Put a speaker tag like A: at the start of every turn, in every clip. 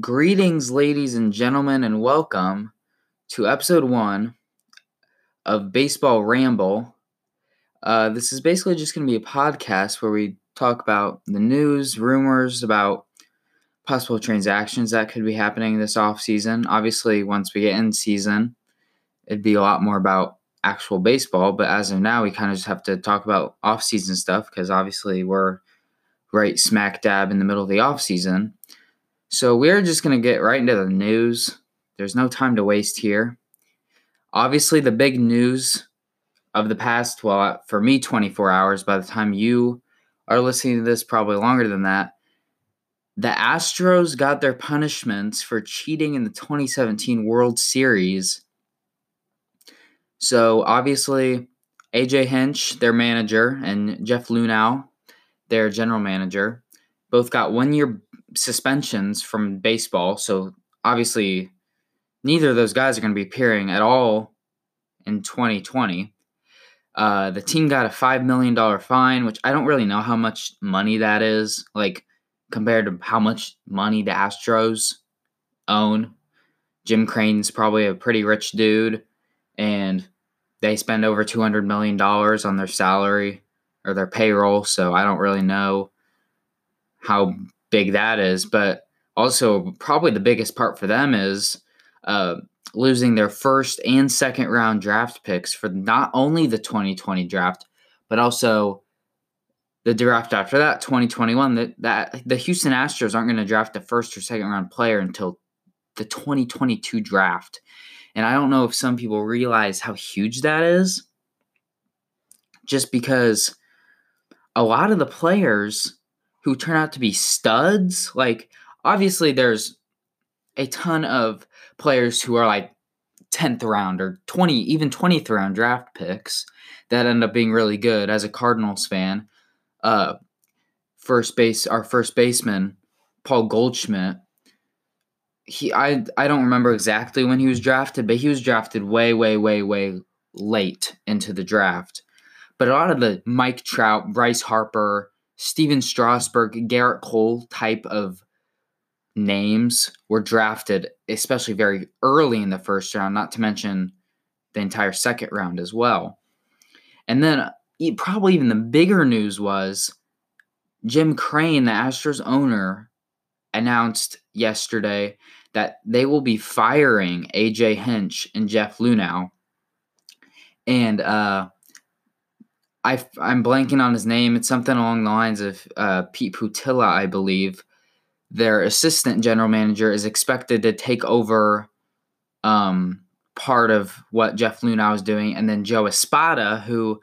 A: Greetings, ladies and gentlemen, and welcome to episode one of Baseball Ramble. Uh, this is basically just going to be a podcast where we talk about the news, rumors about possible transactions that could be happening this off season. Obviously, once we get in season, it'd be a lot more about actual baseball. But as of now, we kind of just have to talk about off season stuff because obviously we're right smack dab in the middle of the off season. So we're just going to get right into the news. There's no time to waste here. Obviously, the big news of the past, well, uh, for me, 24 hours, by the time you are listening to this, probably longer than that, the Astros got their punishments for cheating in the 2017 World Series. So obviously, AJ Hinch, their manager, and Jeff Luhnow, their general manager, both got one year suspensions from baseball. So obviously, neither of those guys are going to be appearing at all in 2020. Uh, the team got a $5 million fine, which I don't really know how much money that is, like compared to how much money the Astros own. Jim Crane's probably a pretty rich dude, and they spend over $200 million on their salary or their payroll. So I don't really know how big that is. But also, probably the biggest part for them is uh, losing their first and second round draft picks for not only the 2020 draft, but also the draft after that, 2021. That, that the Houston Astros aren't going to draft a first or second round player until the 2022 draft. And I don't know if some people realize how huge that is. Just because a lot of the players who turn out to be studs. Like, obviously, there's a ton of players who are like 10th round or 20, even 20th round draft picks that end up being really good as a Cardinals fan. Uh, first base, our first baseman, Paul Goldschmidt. He, I, I don't remember exactly when he was drafted, but he was drafted way, way, way, way late into the draft. But a lot of the Mike Trout, Bryce Harper, Stephen Strasburg, Gerrit Cole type of names were drafted, especially very early in the first round, not to mention the entire second round as well. And then probably even the bigger news was Jim Crane, the Astros owner, announced yesterday that they will be firing AJ Hinch and Jeff Luhnow. And uh, I, I'm blanking on his name. It's something along the lines of uh, Pete Putila, I believe. Their assistant general manager is expected to take over um, part of what Jeff Luhnow was doing, and then Joe Espada, who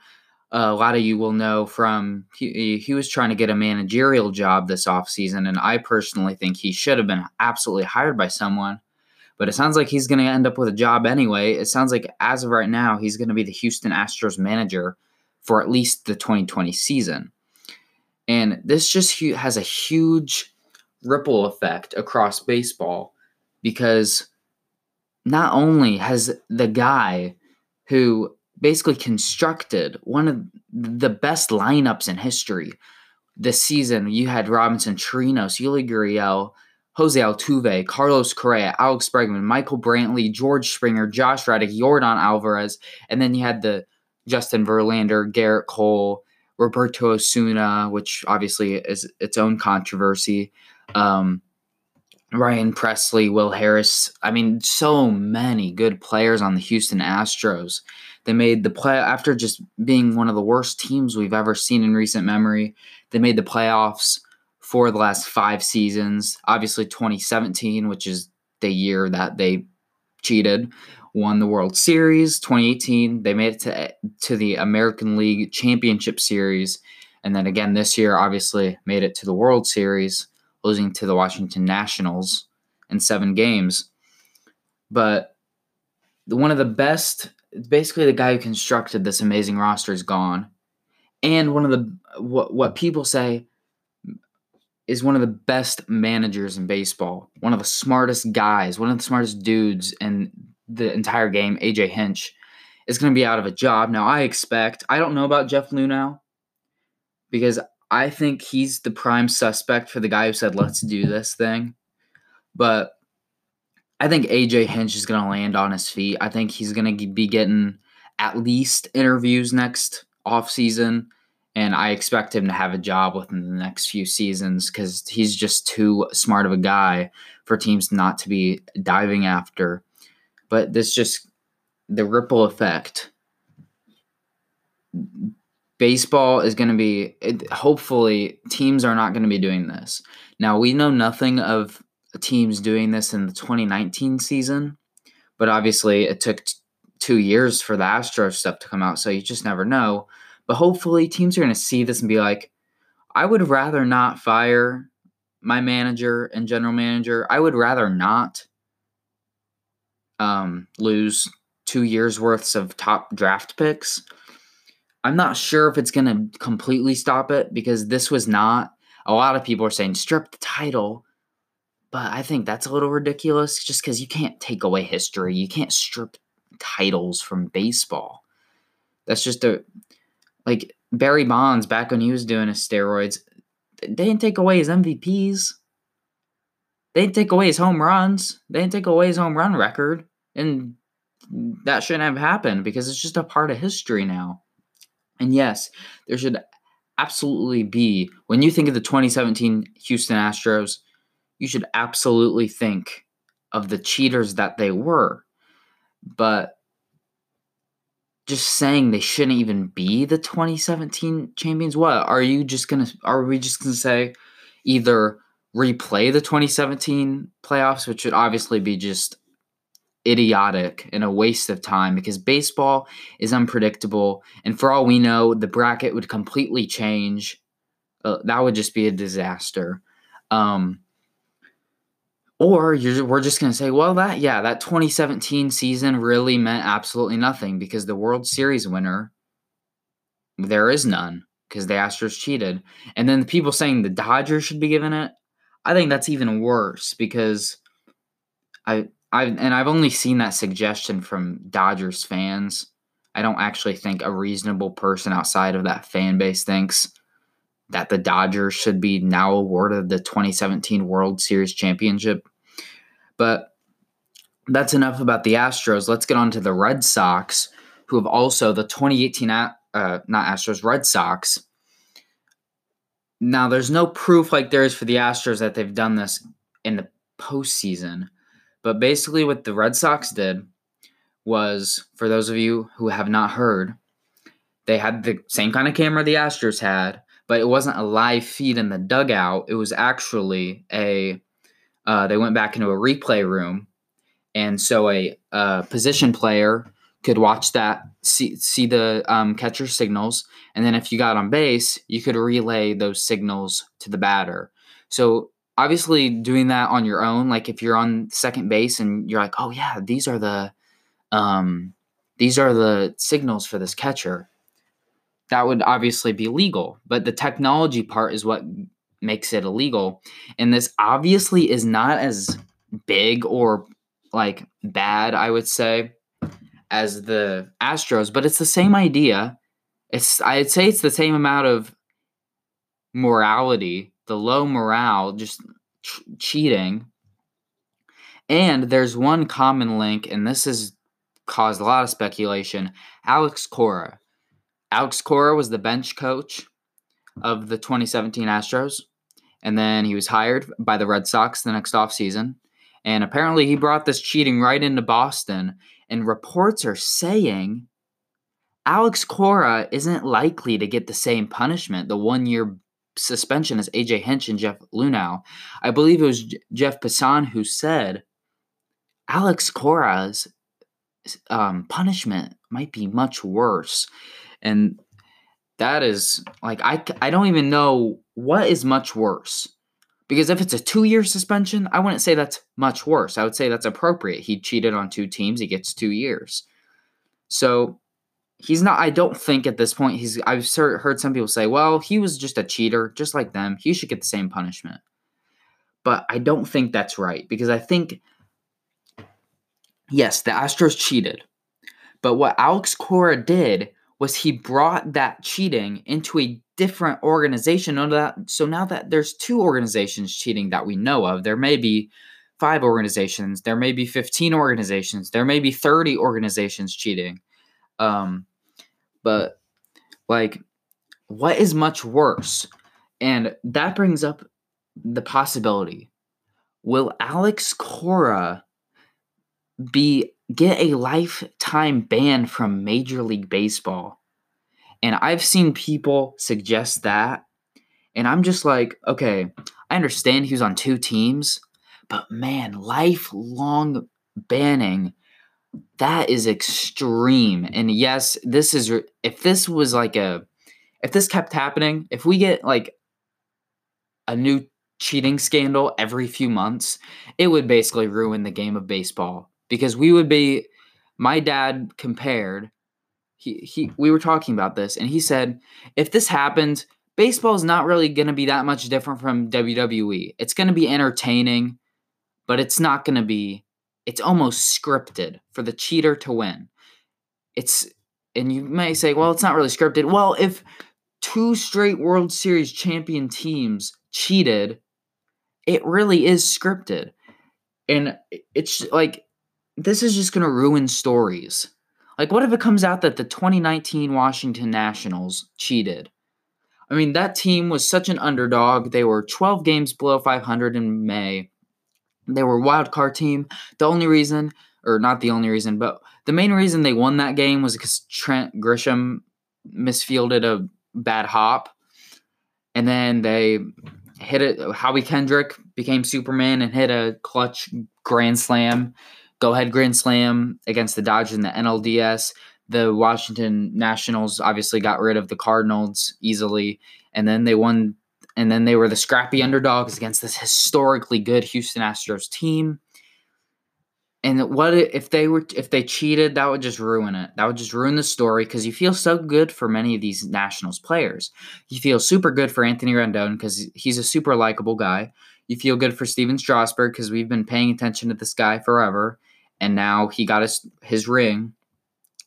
A: uh, a lot of you will know from he, he was trying to get a managerial job this offseason, and I personally think he should have been absolutely hired by someone. But it sounds like he's going to end up with a job anyway. It sounds like as of right now, he's going to be the Houston Astros manager for at least the 2020 season. And this just has a huge ripple effect across baseball because not only has the guy who basically constructed one of the best lineups in history this season, you had Robinson Chirinos, Yuli Gurriel, Jose Altuve, Carlos Correa, Alex Bregman, Michael Brantley, George Springer, Josh Reddick, Yordan Alvarez, and then you had the Justin Verlander, Gerrit Cole, Roberto Osuna, which obviously is its own controversy. Um, Ryan Pressly, Will Harris. I mean, so many good players on the Houston Astros. They made the play after just being one of the worst teams we've ever seen in recent memory. They made the playoffs for the last five seasons. Obviously, 2017, which is the year that they cheated, won the World Series 2018. They made it to to the American League Championship Series, and then again this year, obviously made it to the World Series, losing to the Washington Nationals in seven games. But one of the best, basically the guy who constructed this amazing roster is gone, and one of the what what people say is one of the best managers in baseball, one of the smartest guys, one of the smartest dudes in the entire game, AJ Hinch, is going to be out of a job. Now, I expect, I don't know about Jeff Luhnow because I think he's the prime suspect for the guy who said, let's do this thing. But I think AJ Hinch is going to land on his feet. I think he's going to be getting at least interviews next offseason. And I expect him to have a job within the next few seasons because he's just too smart of a guy for teams not to be diving after. But this just the ripple effect. Baseball is going to be, hopefully, teams are not going to be doing this. Now, we know nothing of teams doing this in the 2019 season, but obviously it took t- two years for the Astros stuff to come out, so you just never know. But hopefully, teams are going to see this and be like, I would rather not fire my manager and general manager. I would rather not um, lose two years worths of top draft picks. I'm not sure if it's going to completely stop it because this was not. A lot of people are saying strip the title but I think that's a little ridiculous just because you can't take away history. You can't strip titles from baseball. That's just a like Barry Bonds back when he was doing his steroids. They didn't take away his MVPs. They didn't take away his home runs. They didn't take away his home run record. And that shouldn't have happened because it's just a part of history now. And yes, there should absolutely be, when you think of the 2017 Houston Astros, you should absolutely think of the cheaters that they were. But just saying they shouldn't even be the 2017 champions, what? Are you just going to, are we just going to say either replay the 2017 playoffs, which would obviously be just idiotic and a waste of time because baseball is unpredictable. And for all we know, the bracket would completely change. Uh, that would just be a disaster. Um, or we're just going to say, well, that, yeah, that 2017 season really meant absolutely nothing because the World Series winner, there is none because the Astros cheated. And then the people saying the Dodgers should be given it, I think that's even worse because I, I, and I've only seen that suggestion from Dodgers fans. I don't actually think a reasonable person outside of that fan base thinks that the Dodgers should be now awarded the 2017 World Series championship. But that's enough about the Astros. Let's get on to the Red Sox, who have also the 2018 uh, not Astros, Red Sox. Now, there's no proof like there is for the Astros that they've done this in the postseason. But basically, what the Red Sox did was, for those of you who have not heard, they had the same kind of camera the Astros had, but it wasn't a live feed in the dugout. It was actually a uh, they went back into a replay room, and so a, a position player could watch that, see see the um, catcher signals, and then if you got on base, you could relay those signals to the batter. So obviously, doing that on your own, like if you're on second base and you're like, oh yeah, these are the um, these are the signals for this catcher. That would obviously be legal, but the technology part is what makes it illegal. And this obviously is not as big or like bad, I would say, as the Astros, but it's the same idea. It's I'd say it's the same amount of morality, the low morale, just ch- cheating. And there's one common link, and this has caused a lot of speculation. Alex Cora. Alex Cora was the bench coach of the 2017 Astros and then he was hired by the Red Sox the next offseason. And apparently he brought this cheating right into Boston. And reports are saying Alex Cora isn't likely to get the same punishment, the one year suspension as AJ Hinch and Jeff Luhnow. I believe it was J- Jeff Passan who said Alex Cora's um, punishment might be much worse. And that is like I I don't even know what is much worse. Because if it's a 2-year suspension, I wouldn't say that's much worse. I would say that's appropriate. He cheated on two teams, he gets 2 years. So he's not I don't think at this point he's I've heard some people say, "Well, he was just a cheater, just like them. He should get the same punishment." But I don't think that's right because I think yes, the Astros cheated. But what Alex Cora did was he brought that cheating into a different organization. So now that there's two organizations cheating that we know of, there may be five organizations, there may be 15 organizations, there may be 30 organizations cheating. Um, but like, what is much worse? And that brings up the possibility will Alex Cora be get a lifetime ban from Major League Baseball? And I've seen people suggest that. And I'm just like, okay, I understand he was on two teams, but man, lifelong banning, that is extreme. And yes, this is, if this was like a, if this kept happening, if we get like a new cheating scandal every few months, it would basically ruin the game of baseball because we would be, my dad compared he he we were talking about this and he said if this happens baseball is not really going to be that much different from WWE it's going to be entertaining but it's not going to be it's almost scripted for the cheater to win it's and you may say well it's not really scripted well if two straight world series champion teams cheated it really is scripted and it's like this is just going to ruin stories like, what if it comes out that the 2019 Washington Nationals cheated? I mean, that team was such an underdog. They were 12 games below 500 in May. They were a wild card team. The only reason, or not the only reason, but the main reason they won that game was because Trent Grisham misfielded a bad hop. And then they hit it. Howie Kendrick became Superman and hit a clutch grand slam go ahead grand slam against the Dodgers in the NLDS. The Washington Nationals obviously got rid of the Cardinals easily, and then they won. And then they were the scrappy underdogs against this historically good Houston Astros team. And what if they were if they cheated? That would just ruin it. That would just ruin the story because you feel so good for many of these Nationals players. You feel super good for Anthony Rendon because he's a super likable guy. You feel good for Stephen Strasburg because we've been paying attention to this guy forever and now he got his his ring.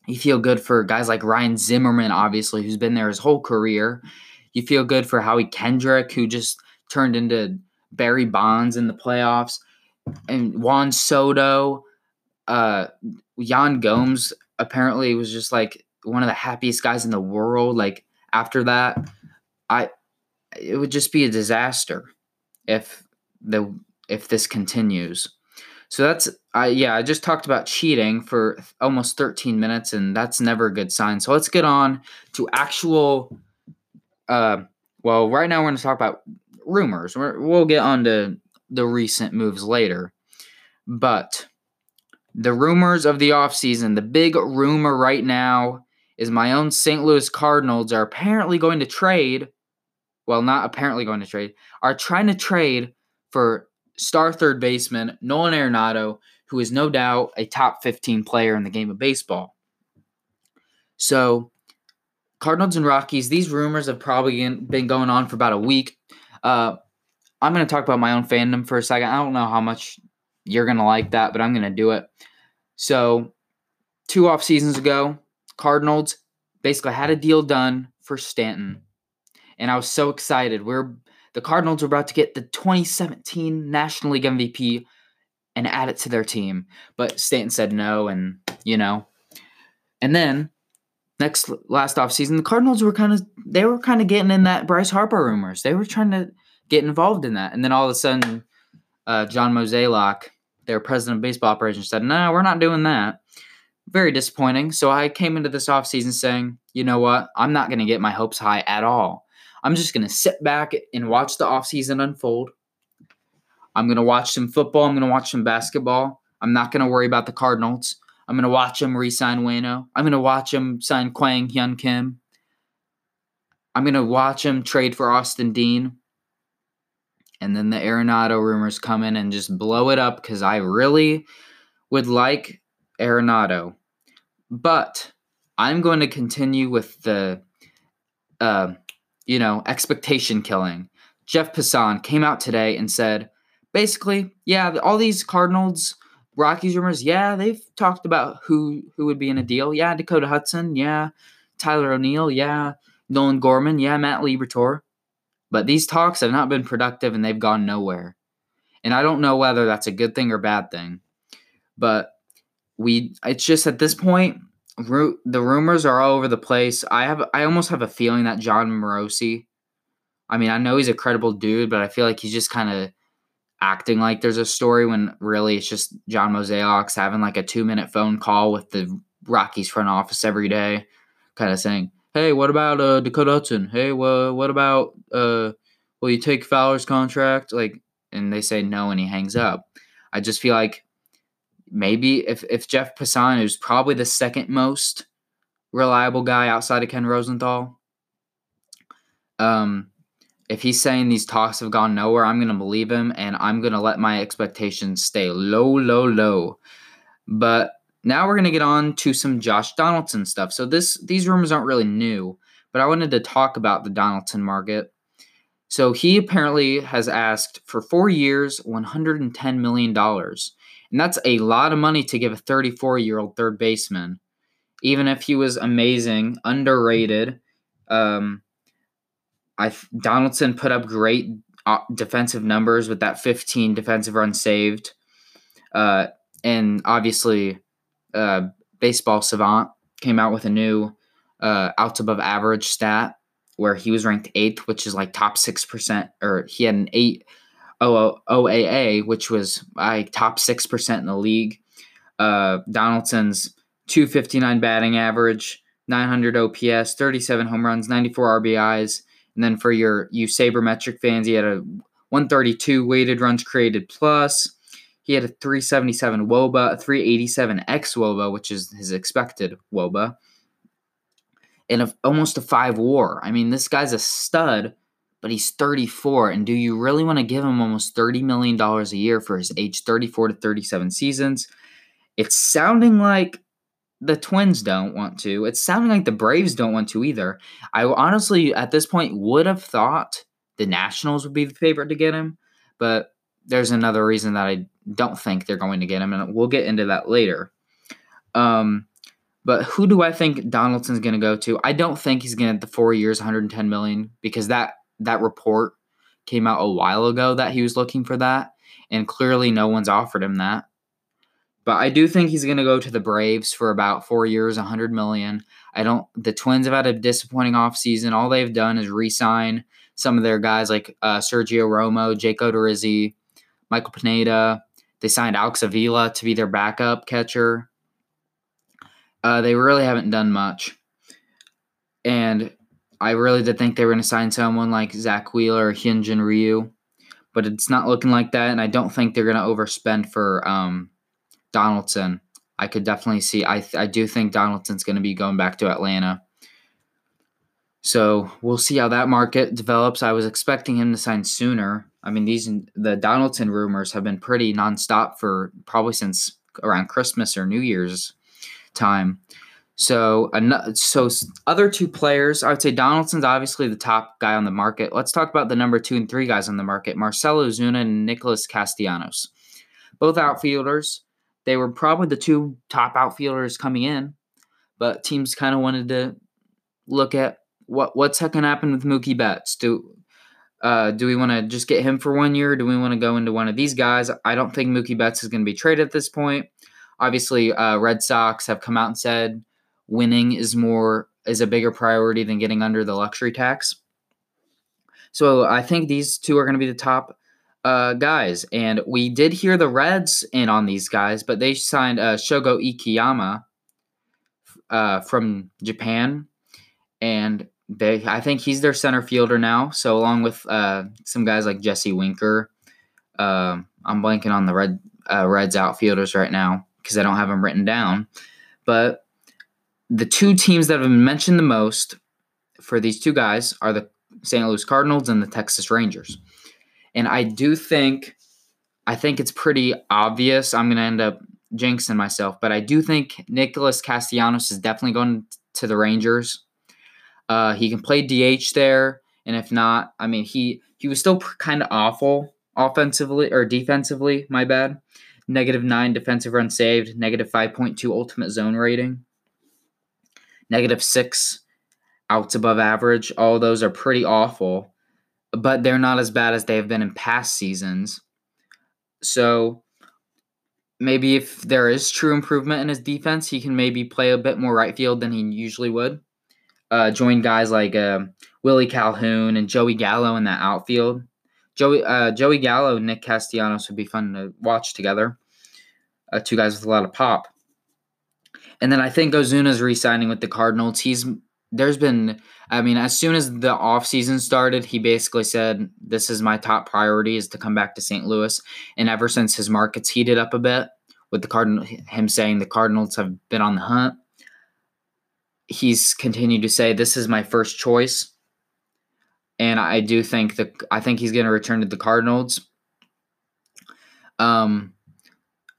A: You feel good for guys like Ryan Zimmerman, obviously, who's been there his whole career. You feel good for Howie Kendrick, who just turned into Barry Bonds in the playoffs, and Juan Soto, uh, Yan Gomes apparently was just like one of the happiest guys in the world. Like after that, I it would just be a disaster if the if this continues. So that's I yeah, I just talked about cheating for almost 13 minutes and that's never a good sign. So let's get on to actual uh well, right now we're going to talk about rumors. we we'll get on to the recent moves later. But the rumors of the offseason, the big rumor right now is my own St. Louis Cardinals are apparently going to trade, well, not apparently going to trade, are trying to trade for star third baseman Nolan Arenado, who is no doubt a top 15 player in the game of baseball. So, Cardinals and Rockies, these rumors have probably been going on for about a week. Uh, I'm going to talk about my own fandom for a second. I don't know how much you're going to like that, but I'm going to do it. So, two off seasons ago, Cardinals basically had a deal done for Stanton. And I was so excited. We're the Cardinals were about to get the 2017 National League MVP and add it to their team. But Stanton said no, and you know. And then next last offseason, the Cardinals were kind of they were kind of getting in that Bryce Harper rumors. They were trying to get involved in that. And then all of a sudden, uh, John Mozeliak, their president of baseball operations, said, No, we're not doing that. Very disappointing. So I came into this offseason saying, you know what? I'm not going to get my hopes high at all. I'm just going to sit back and watch the offseason unfold. I'm going to watch some football. I'm going to watch some basketball. I'm not going to worry about the Cardinals. I'm going to watch him re sign Waino. I'm going to watch him sign Kwang Hyun Kim. I'm going to watch him trade for Austin Dean. And then the Arenado rumors come in and just blow it up because I really would like Arenado. But I'm going to continue with the uh, you know, expectation killing. Jeff Passan came out today and said, basically, yeah, all these Cardinals, Rockies rumors, yeah, they've talked about who who would be in a deal. Yeah, Dakota Hudson, yeah, Tyler O'Neill, yeah, Nolan Gorman, yeah, Matt Liberatore. But these talks have not been productive and they've gone nowhere. And I don't know whether that's a good thing or bad thing. But we it's just at this point ru- the rumors are all over the place. I have I almost have a feeling that Jon Morosi I mean, I know he's a credible dude, but I feel like he's just kind of acting like there's a story when really it's just John Mozeliak's having like a two minute phone call with the Rockies front office every day, kind of saying, "Hey, what about uh, Dakota Hudson? Hey, well, what about uh, will you take Fowler's contract?" Like, and they say no, and he hangs up. I just feel like maybe if if Jeff Passan, who's probably the second most reliable guy outside of Ken Rosenthal, um, if he's saying these talks have gone nowhere, I'm going to believe him and I'm going to let my expectations stay low, low, low. But now we're going to get on to some Josh Donaldson stuff. So this these rumors aren't really new, but I wanted to talk about the Donaldson market. So he apparently has asked for 4 years, 110 million dollars. And that's a lot of money to give a 34-year-old third baseman. Even if he was amazing, underrated, um, I Donaldson put up great uh, defensive numbers with that 15 defensive runs saved, uh, and obviously, uh, Baseball Savant came out with a new uh, outs above average stat where he was ranked eighth, which is like top six percent, or he had an eight OAA, which was like top six percent in the league. Uh, Donaldson's 259 batting average, 900 OPS, 37 home runs, 94 RBIs, and then for your you sabermetric fans, he had a 132 weighted runs created plus. He had a 377 woba, a 387 x woba, which is his expected woba, and a, almost a five WAR. I mean, this guy's a stud, but he's 34. And do you really want to give him almost 30 million dollars a year for his age 34 to 37 seasons? It's sounding like the Twins don't want to. It's sounding like the Braves don't want to either. I honestly, at this point, would have thought the Nationals would be the favorite to get him, but there's another reason that I don't think they're going to get him, and we'll get into that later. Um, but who do I think Donaldson's going to go to? I don't think he's going to get the four years, 110 million, because that that report came out a while ago that he was looking for that, and clearly no one's offered him that. But I do think he's going to go to the Braves for about four years, 100 million. I don't. The Twins have had a disappointing offseason. All they've done is re-sign some of their guys like uh, Sergio Romo, Jake Odorizzi, Michael Pineda. They signed Alex Avila to be their backup catcher. Uh, they really haven't done much, and I really did think they were going to sign someone like Zack Wheeler or Hyunjin Ryu, but it's not looking like that. And I don't think they're going to overspend for um, Donaldson. I could definitely see. I I do think Donaldson's going to be going back to Atlanta. So we'll see how that market develops. I was expecting him to sign sooner. I mean, these the Donaldson rumors have been pretty nonstop for probably since around Christmas or New Year's time. So, so other two players, I would say Donaldson's obviously the top guy on the market. Let's talk about the number two and three guys on the market: Marcell Ozuna and Nicholas Castellanos, both outfielders. They were probably the two top outfielders coming in, but teams kind of wanted to look at what what's going to happen with Mookie Betts. Do uh, do we want to just get him for one year? do we want to go into one of these guys? I don't think Mookie Betts is going to be traded at this point. Obviously, uh, Red Sox have come out and said winning is more is a bigger priority than getting under the luxury tax. So I think these two are going to be the top uh, guys, and we did hear the Reds in on these guys, but they signed uh, Shogo Akiyama uh, from Japan, and they I think he's their center fielder now. So along with uh, some guys like Jesse Winker, uh, I'm blanking on the Red uh, Reds outfielders right now because I don't have them written down, but the two teams that have been mentioned the most for these two guys are the St. Louis Cardinals and the Texas Rangers. And I do think, I think it's pretty obvious. I'm going to end up jinxing myself, but I do think Nicholas Castellanos is definitely going to the Rangers. Uh, he can play DH there, and if not, I mean he he was still kind of awful offensively or defensively. My bad. Negative nine defensive run saved. Negative five point two ultimate zone rating. Negative six outs above average. All those are pretty awful but they're not as bad as they have been in past seasons. So maybe if there is true improvement in his defense, he can maybe play a bit more right field than he usually would. Uh, join guys like uh, Willie Calhoun and Joey Gallo in that outfield. Joey uh, Joey Gallo and Nick Castellanos would be fun to watch together. Uh, two guys with a lot of pop. And then I think Ozuna's re-signing with the Cardinals. He's there's been I mean, as soon as the offseason started, he basically said, This is my top priority is to come back to St. Louis. And ever since his market's heated up a bit, with the Cardinal him saying the Cardinals have been on the hunt, he's continued to say, This is my first choice. And I do think that I think he's gonna return to the Cardinals. Um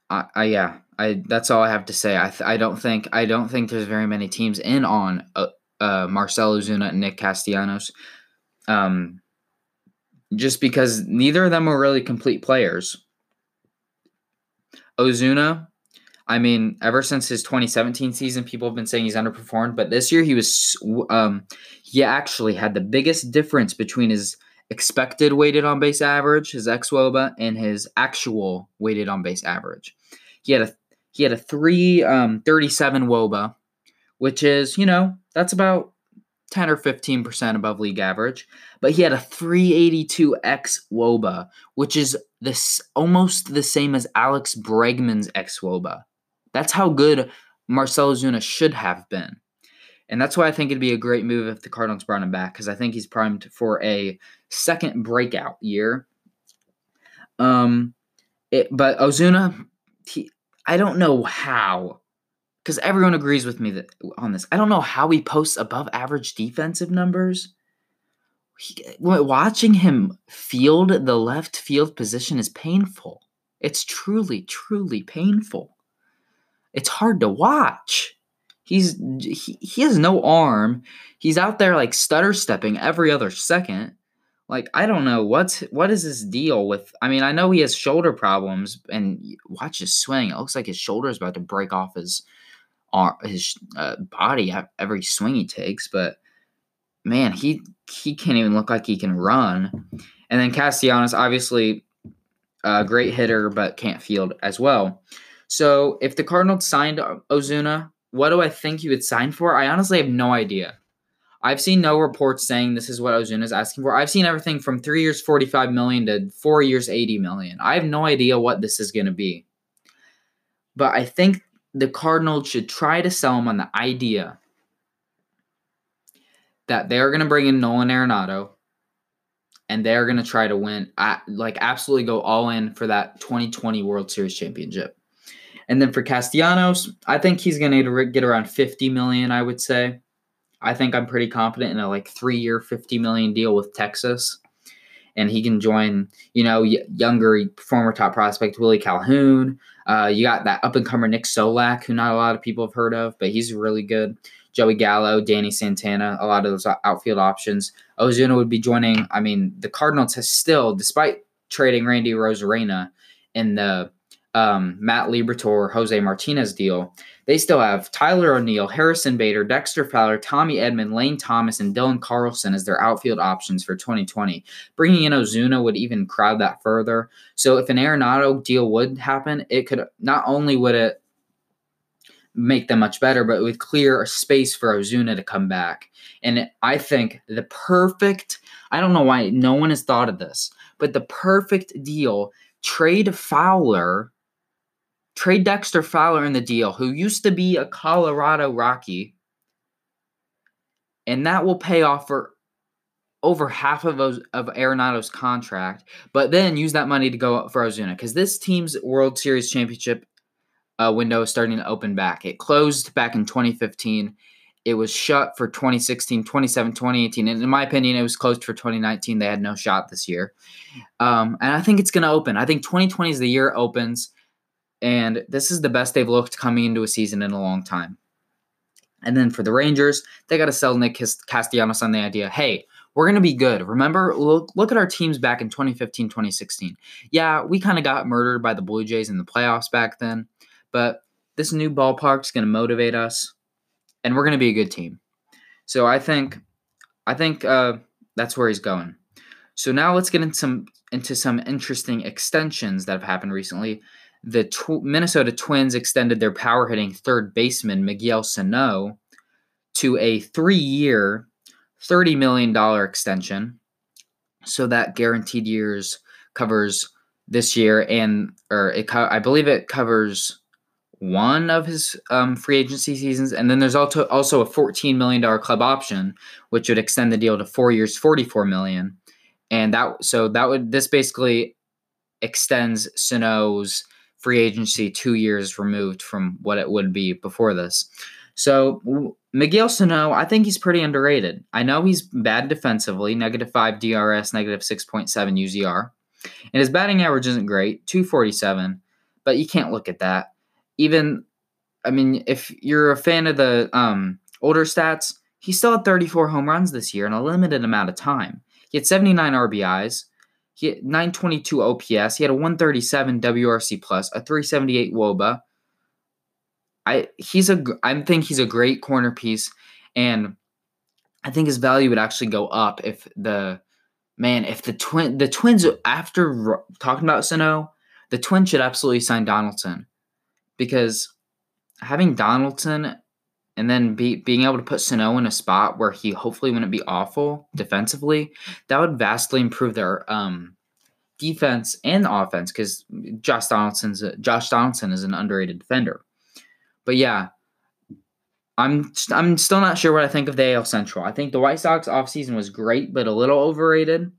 A: I, I yeah, I that's all I have to say. I, th- I don't think I don't think there's very many teams in on uh, uh, Marcell Ozuna and Nick Castellanos. Um, just because neither of them are really complete players. Ozuna, I mean, ever since his 2017 season, people have been saying he's underperformed, but this year he was, um, he actually had the biggest difference between his expected weighted on base average, his xwOBA, and his actual weighted on base average. He had a he had a 337 um, WOBA, which is, you know, that's about 10 or 15% above league average. But he had a 382x WOBA, which is this almost the same as Alex Bregman's X WOBA. That's how good Marcell Ozuna should have been. And that's why I think it'd be a great move if the Cardinals brought him back, because I think he's primed for a second breakout year. Um, it, but Ozuna, he, I don't know how because everyone agrees with me that on this. I don't know how he posts above average defensive numbers. He, watching him field the left field position is painful. It's truly, truly painful. It's hard to watch. He's he, he has no arm. He's out there like stutter stepping every other second. Like I don't know what's what is his deal with. I mean, I know he has shoulder problems, and watch his swing. It looks like his shoulder is about to break off his his uh, body every swing he takes, but man, he he can't even look like he can run. And then Castellanos, obviously, a great hitter, but can't field as well. So if the Cardinals signed Ozuna, what do I think he would sign for? I honestly have no idea. I've seen no reports saying this is what Ozuna is asking for. I've seen everything from three years, forty-five million, to four years, eighty million. I have no idea what this is going to be. But I think the Cardinals should try to sell him on the idea that they're going to bring in Nolan Arenado and they're going to try to win, like absolutely go all in for that 2020 World Series championship. And then for Castellanos, I think he's going to get around 50 million, I would say. I think I'm pretty confident in a like 3-year 50 million deal with Texas. And he can join, you know, younger former top prospect Willie Calhoun, uh, you got that up and comer Nick Solak, who not a lot of people have heard of, but he's really good. Joey Gallo, Danny Santana, a lot of those outfield options. Ozuna would be joining. I mean, the Cardinals has still, despite trading Randy Arozarena in the um, Matt Liberatore, Jose Martinez deal, they still have Tyler O'Neill, Harrison Bader, Dexter Fowler, Tommy Edman, Lane Thomas, and Dylan Carlson as their outfield options for 2020. Bringing in Ozuna would even crowd that further. So if an Arenado deal would happen, it could not only would it make them much better, but it would clear space for Ozuna to come back. And I think the perfect, I don't know why no one has thought of this, but the perfect deal trade Fowler Trade Dexter Fowler in the deal, who used to be a Colorado Rocky, and that will pay off for over half of those, of Arenado's contract. But then use that money to go for Ozuna because this team's World Series championship uh, window is starting to open back. It closed back in 2015. It was shut for 2016, 2017, 2018. And in my opinion, it was closed for 2019. They had no shot this year. Um, and I think it's going to open. I think 2020 is the year it opens and this is the best they've looked coming into a season in a long time. And then for the Rangers, they got to sell Nick Castellanos on the idea hey, we're going to be good. Remember, look, look at our teams back in 2015, 2016. Yeah, we kind of got murdered by the Blue Jays in the playoffs back then, but this new ballpark's going to motivate us, and we're going to be a good team. So I think, I think uh, that's where he's going. So now let's get into some into some interesting extensions that have happened recently. The tw- Minnesota Twins extended their power hitting third baseman Miguel Sano to a three-year, thirty million dollar extension. So that guaranteed years covers this year and or it co- I believe it covers one of his um, free agency seasons, and then there's also also a 14 million dollar club option, which would extend the deal to four years, 44 million, and that so that would this basically extends Sano's free agency two years removed from what it would be before this. So Miguel Sano, I think he's pretty underrated. I know he's bad defensively, negative five DRS, negative 6.7 UZR. And his batting average isn't great, 247, but you can't look at that. Even, I mean, if you're a fan of the um, older stats, he still had 34 home runs this year in a limited amount of time. He had 79 RBIs, he had 922 OPS, he had a 137 WRC plus, a 378 WOBA. I he's a I think he's a great corner piece, and I think his value would actually go up if the man, if the twin, the Twins after talking about Sano, the Twins should absolutely sign Donaldson because having Donaldson and then be, being able to put Sano in a spot where he hopefully wouldn't be awful defensively, that would vastly improve their um, defense and offense because Josh Donaldson's Josh Donaldson is an underrated defender. But yeah, I'm I'm still not sure what I think of the AL Central. I think the White Sox offseason was great, but a little overrated.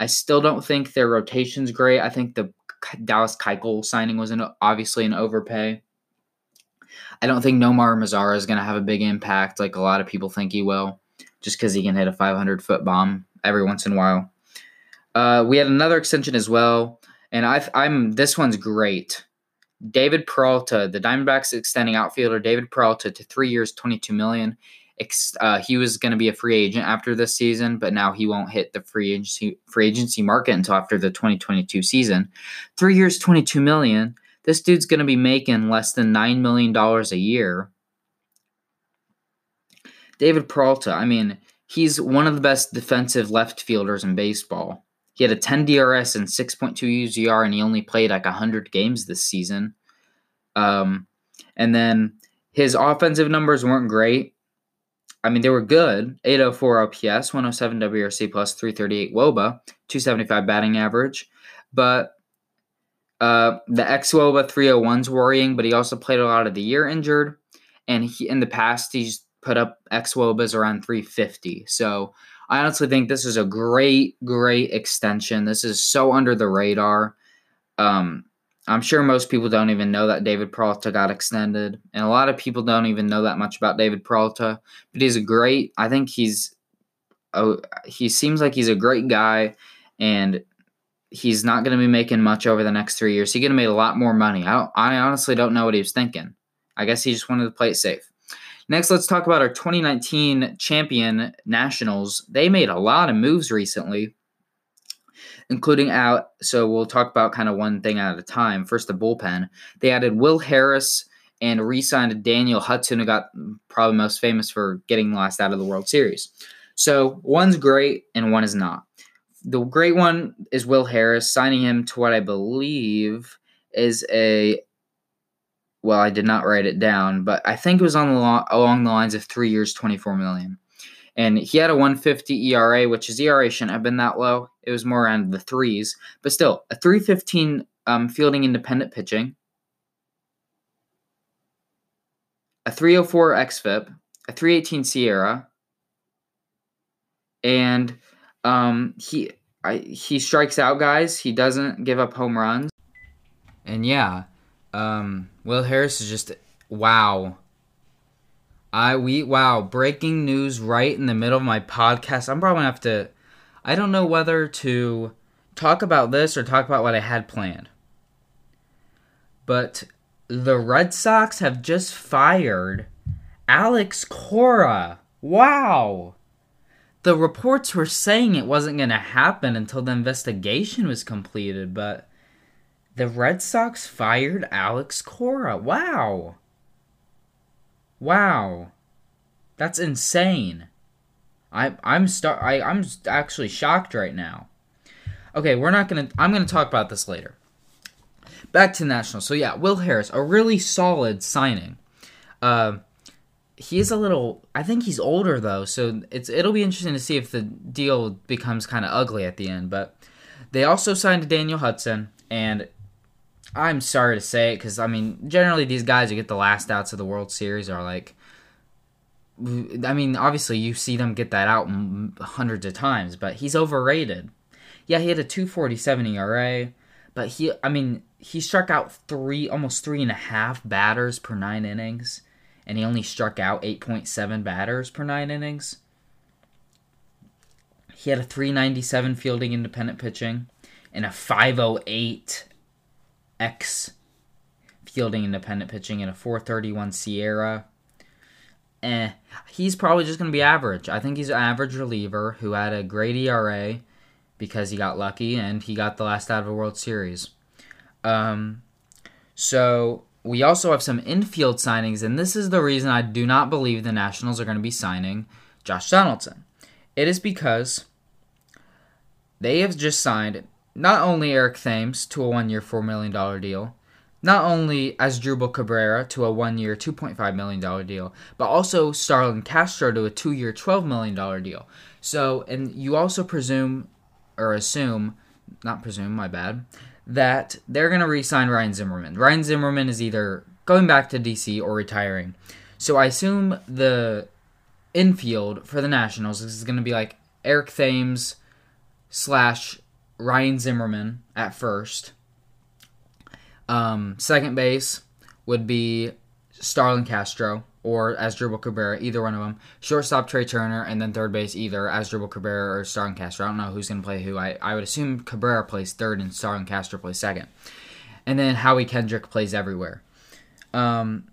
A: I still don't think their rotation's great. I think the Dallas Keuchel signing was an, obviously an overpay. I don't think Nomar Mazara is going to have a big impact like a lot of people think he will, just because he can hit a 500 foot bomb every once in a while. Uh, we had another extension as well, and i I'm this one's great. David Peralta, the Diamondbacks extending outfielder David Peralta to three years, twenty-two million. Uh, he was going to be a free agent after this season, but now he won't hit the free agency free agency market until after the 2022 season. Three years, twenty-two million. This dude's going to be making less than nine million dollars a year. David Peralta, I mean, he's one of the best defensive left fielders in baseball. He had a 10 DRS and 6.2 UZR, and he only played like 100 games this season. Um, and then his offensive numbers weren't great. I mean, they were good 804 OPS, 107 WRC plus, 338 WOBA, 275 batting average. But uh, the X WOBA 301's worrying, but he also played a lot of the year injured. And he, in the past, he's put up X WOBAs around 350. So I honestly think this is a great, great extension. This is so under the radar. Um, I'm sure most people don't even know that David Peralta got extended, and a lot of people don't even know that much about David Peralta. But he's a great. I think he's. Oh, he seems like he's a great guy, and he's not going to be making much over the next three years. He's going to make a lot more money. I don't, I honestly don't know what he was thinking. I guess he just wanted to play it safe. Next, let's talk about our 2019 champion Nationals. They made a lot of moves recently, including out. So we'll talk about kind of one thing at a time. First, the bullpen. They added Will Harris and re-signed Daniel Hudson, who got probably most famous for getting last out of the World Series. So one's great and one is not. The great one is Will Harris, signing him to what I believe is a well, I did not write it down, but I think it was on the lo- along the lines of three years, twenty four million. And he had a 150 ERA, which his ERA shouldn't have been that low. It was more around the threes, but still a 315 um, fielding independent pitching, a 304 xFIP, a 318 SIERA, and um, he I, he strikes out guys. He doesn't give up home runs. And yeah, um, Will Harris is just wow. I we wow breaking news right in the middle of my podcast. I'm probably gonna have to. I don't know whether to talk about this or talk about what I had planned. But the Red Sox have just fired Alex Cora. Wow. The reports were saying it wasn't going to happen until the investigation was completed, but the Red Sox fired Alex Cora. Wow. Wow. That's insane. I I'm star I I'm actually shocked right now. Okay, we're not gonna. I'm gonna talk about this later. Back to Nationals. So yeah, Will Harris, a really solid signing. Uh, he's a little. I think he's older though, so it's it'll be interesting to see if the deal becomes kind of ugly at the end. But they also signed Daniel Hudson, and I'm sorry to say it because I mean, generally these guys who get the last outs of the World Series are like. I mean, obviously you see them get that out hundreds of times, but he's overrated. Yeah, he had a 247 ERA, but he, I mean, he struck out three, almost three and a half batters per nine innings, and he only struck out 8.7 batters per nine innings. He had a 397 fielding independent pitching and a 508 X fielding independent pitching and a 431 SIERA. Eh, he's probably just going to be average. I think he's an average reliever who had a great ERA because he got lucky and he got the last out of a World Series. Um, so we also have some infield signings, and this is the reason I do not believe the Nationals are going to be signing Josh Donaldson. It is because they have just signed not only Eric Thames to a one year, $4 million deal, not only Asdrubal Cabrera to a one year, $2.5 million deal, but also Starlin Castro to a two year, $12 million deal. So, and you also presume, or assume, not presume, my bad, that they're going to re sign Ryan Zimmerman. Ryan Zimmerman is either going back to DC or retiring. So I assume the infield for the Nationals is going to be like Eric Thames slash Ryan Zimmerman at first. Um, second base would be Starlin Castro or Asdrubal Cabrera, either one of them. Shortstop Trey Turner, and then third base either Asdrubal Cabrera or Starlin Castro. I don't know who's going to play who. I, I would assume Cabrera plays third and Starlin Castro plays second. And then Howie Kendrick plays everywhere. Um,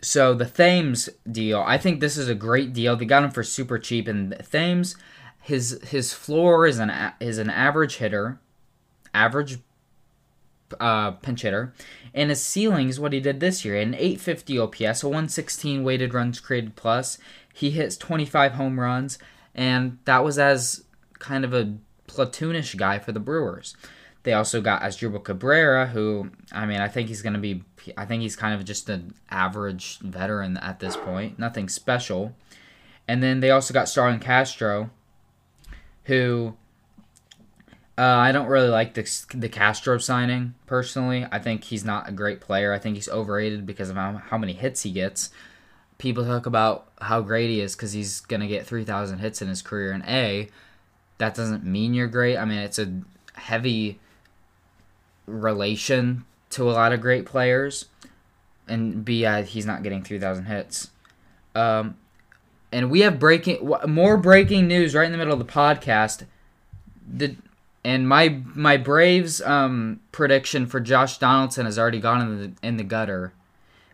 A: so the Thames deal, I think this is a great deal. They got him for super cheap, and Thames, his his floor is an is an average hitter, average uh, pinch hitter, and his ceiling is what he did this year an 850 OPS, a 116 weighted runs created plus. He hits 25 home runs, and that was as kind of a platoonish guy for the Brewers. They also got Asdrubal Cabrera, who I mean, I think he's going to be. I think he's kind of just an average veteran at this point, nothing special. And then they also got Starlin Castro, who uh, I don't really like the the Castro signing personally. I think he's not a great player. I think he's overrated because of how, how many hits he gets. People talk about how great he is because he's gonna get three thousand hits in his career. And a, that doesn't mean you're great. I mean, it's a heavy relation to a lot of great players. And b, uh, he's not getting three thousand hits. Um, and we have breaking more breaking news right in the middle of the podcast. The and my my Braves um, prediction for Josh Donaldson has already gone in the in the gutter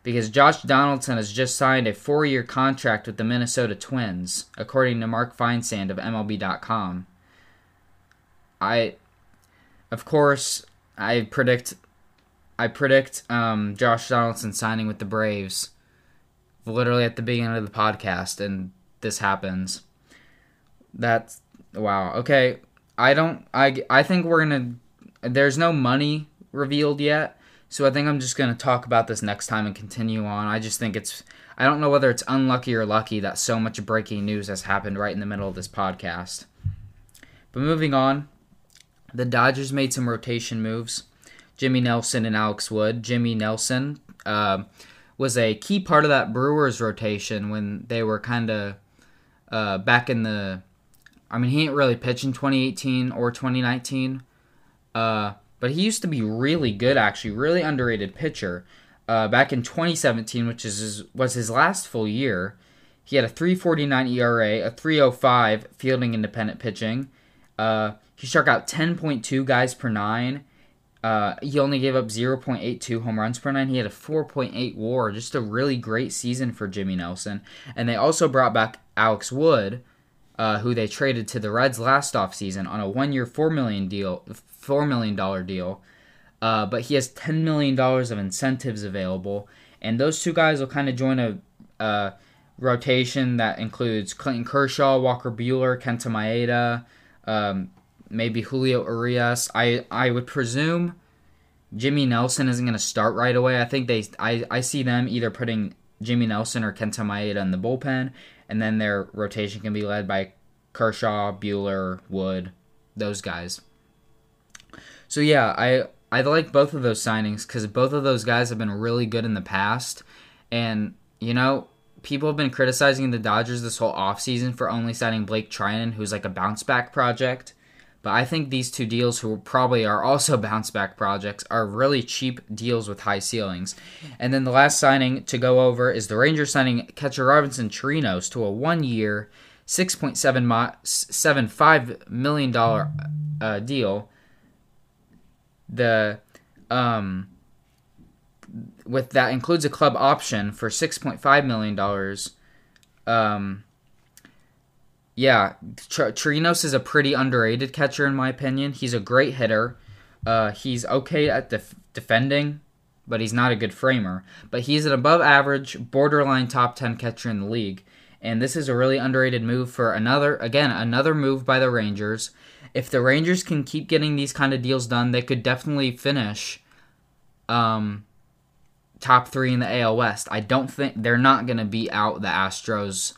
A: because Josh Donaldson has just signed a four year contract with the Minnesota Twins, according to Mark Feinsand of MLB.com. I, of course, I predict, I predict um, Josh Donaldson signing with the Braves, literally at the beginning of the podcast, and this happens. That's wow. Okay, I don't. I I think we're gonna. There's no money revealed yet, so I think I'm just gonna talk about this next time and continue on. I just think it's. I don't know whether it's unlucky or lucky that so much breaking news has happened right in the middle of this podcast. But moving on, the Dodgers made some rotation moves. Jimmy Nelson and Alex Wood. Jimmy Nelson uh, was a key part of that Brewers rotation when they were kind of uh, back in the I mean, he ain't really pitched in 2018 or 2019, uh, but he used to be really good, actually, really underrated pitcher. Uh, back in 2017, which is his, was his last full year, he had a 3.49 ERA, a 3.05 fielding independent pitching. Uh, he struck out 10.2 guys per nine. Uh, he only gave up 0.82 home runs per nine. He had a 4.8 WAR. Just a really great season for Jimmy Nelson. And they also brought back Alex Wood, uh, who they traded to the Reds last offseason on a one-year, four million deal, four million dollar deal. Uh, but he has ten million dollars of incentives available, and those two guys will kind of join a, a, rotation that includes Clayton Kershaw, Walker Buehler, Kenta Maeda, um, maybe Julio Urias. I I would presume Jimmy Nelson isn't going to start right away. I think they I I see them either putting Jimmy Nelson or Kenta Maeda in the bullpen, and then their rotation can be led by Kershaw, Buehler, Wood, those guys. So yeah, I I like both of those signings because both of those guys have been really good in the past, and you know people have been criticizing the Dodgers this whole offseason for only signing Blake Treinen, who's like a bounce back project. But I think these two deals, who probably are also bounce back projects, are really cheap deals with high ceilings. And then the last signing to go over is the Rangers signing catcher Robinson Chirinos to a one year, $6.75 million uh, deal. The. Um, with that includes a club option for six point five million dollars. Um, yeah, Tr- Chirinos is a pretty underrated catcher in my opinion. He's a great hitter. Uh, he's okay at def- defending, but he's not a good framer. But he's an above average, borderline top ten catcher in the league. And this is a really underrated move for another, again, another move by the Rangers. If the Rangers can keep getting these kind of deals done, they could definitely finish um, top three in the AL West. I don't think they're not going to beat out the Astros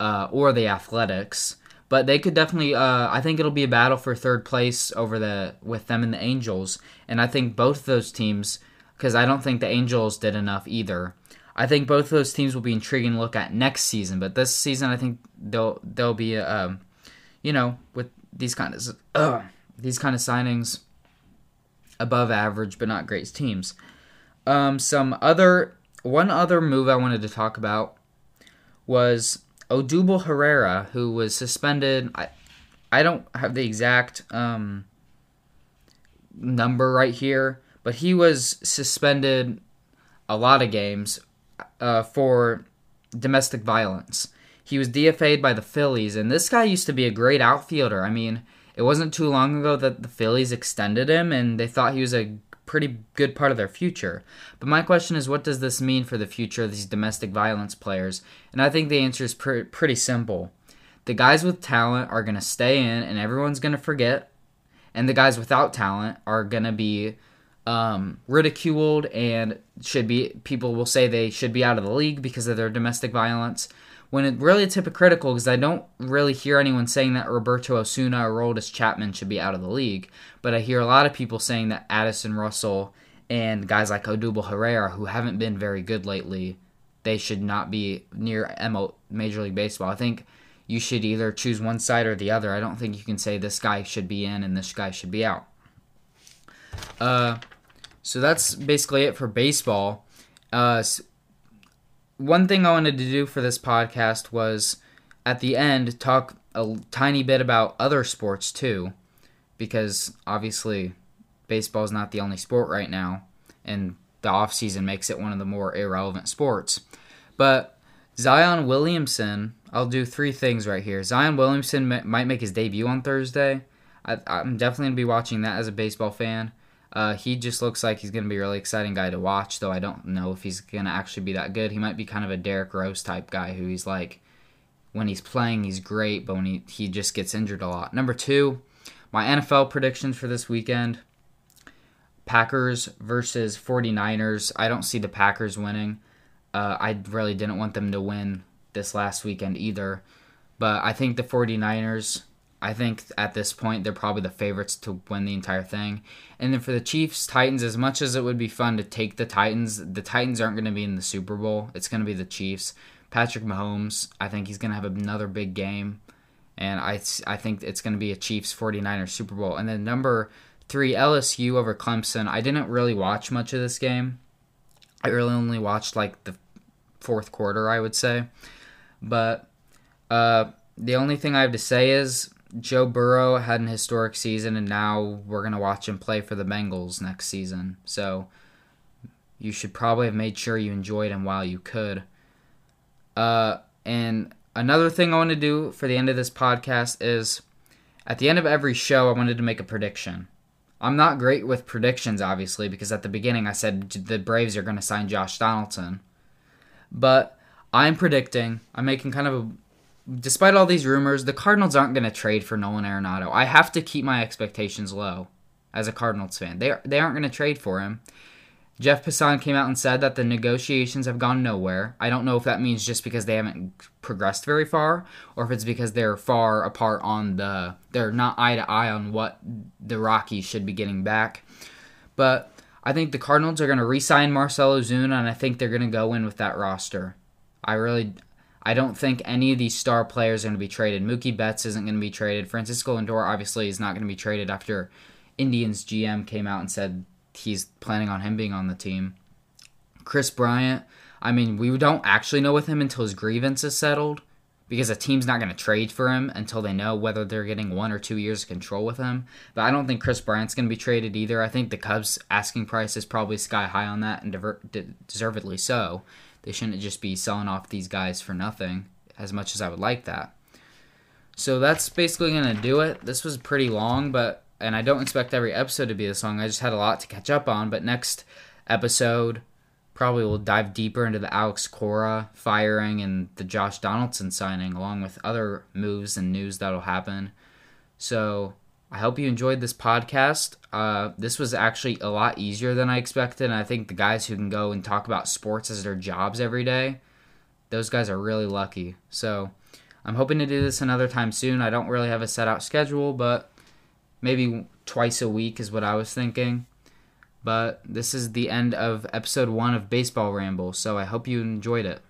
A: uh, or the Athletics, but they could definitely. Uh, I think it'll be a battle for third place over the with them and the Angels, and I think both those teams, because I don't think the Angels did enough either. I think both those teams will be intriguing to look at next season, but this season I think they'll they'll be, um, you know, with these kind of uh, these kind of signings, above average but not great teams. Um, some other one other move I wanted to talk about was Odubel Herrera, who was suspended. I I don't have the exact um, number right here, but he was suspended a lot of games uh, for domestic violence. He was DFA'd by the Phillies, and this guy used to be a great outfielder. I mean, it wasn't too long ago that the Phillies extended him, and they thought he was a pretty good part of their future. But my question is, what does this mean for the future of these domestic violence players? And I think the answer is pre- pretty simple. The guys with talent are going to stay in, and everyone's going to forget. And the guys without talent are going to be um, ridiculed and should be, people will say they should be out of the league because of their domestic violence when it really it's hypocritical because I don't really hear anyone saying that Roberto Osuna or Aroldis Chapman should be out of the league, but I hear a lot of people saying that Addison Russell and guys like Odubel Herrera, who haven't been very good lately, they should not be near ML, Major League Baseball. I think you should either choose one side or the other. I don't think you can say this guy should be in and this guy should be out. Uh, so that's basically it for baseball. Uh, one thing I wanted to do for this podcast was at the end talk a tiny bit about other sports too, because obviously baseball is not the only sport right now, and the off season makes it one of the more irrelevant sports. But Zion Williamson, I'll do three things right here. Zion Williamson might make his debut on Thursday. I, am definitely gonna be watching that as a baseball fan. Uh, he just looks like he's going to be a really exciting guy to watch, though I don't know if he's going to actually be that good. He might be kind of a Derrick Rose type guy who he's like, when he's playing, he's great, but when he, he just gets injured a lot. Number two, my NFL predictions for this weekend Packers versus 49ers. I don't see the Packers winning. Uh, I really didn't want them to win this last weekend either. But I think the 49ers I think at this point they're probably the favorites to win the entire thing. And then for the Chiefs, Titans, as much as it would be fun to take the Titans, the Titans aren't going to be in the Super Bowl. It's going to be the Chiefs. Patrick Mahomes, I think he's going to have another big game. And I, I think it's going to be a Chiefs 49ers Super Bowl. And then number three, LSU over Clemson. I didn't really watch much of this game. I really only watched like the fourth quarter, I would say. But uh, the only thing I have to say is Joe Burrow had an historic season, and now we're going to watch him play for the Bengals next season. So you should probably have made sure you enjoyed him while you could. Uh, and another thing I want to do for the end of this podcast is at the end of every show, I wanted to make a prediction. I'm not great with predictions, obviously, because at the beginning I said the Braves are going to sign Josh Donaldson. But I'm predicting, I'm making kind of a despite all these rumors, the Cardinals aren't going to trade for Nolan Arenado. I have to keep my expectations low as a Cardinals fan. They they aren't going to trade for him. Jeff Passan came out and said that the negotiations have gone nowhere. I don't know if that means just because they haven't progressed very far, or if it's because they're far apart on the they're not eye to eye on what the Rockies should be getting back. But I think the Cardinals are going to re-sign Marcell Ozuna, and I think they're going to go in with that roster. I really, I don't think any of these star players are going to be traded. Mookie Betts isn't going to be traded. Francisco Lindor obviously is not going to be traded after Indians GM came out and said he's planning on him being on the team. Kris Bryant, I mean, we don't actually know with him until his grievance is settled because a team's not going to trade for him until they know whether they're getting one or two years of control with him. But I don't think Kris Bryant's going to be traded either. I think the Cubs' asking price is probably sky high on that, and deservedly so. They shouldn't just be selling off these guys for nothing as much as I would like that. So that's basically going to do it. This was pretty long, but and I don't expect every episode to be this long. I just had a lot to catch up on. But next episode, probably will dive deeper into the Alex Cora firing and the Josh Donaldson signing, along with other moves and news that'll happen. So I hope you enjoyed this podcast. Uh, this was actually a lot easier than I expected. And I think the guys who can go and talk about sports as their jobs every day, those guys are really lucky. So I'm hoping to do this another time soon. I don't really have a set out schedule, but maybe twice a week is what I was thinking. But this is the end of episode one of Baseball Ramble, so I hope you enjoyed it.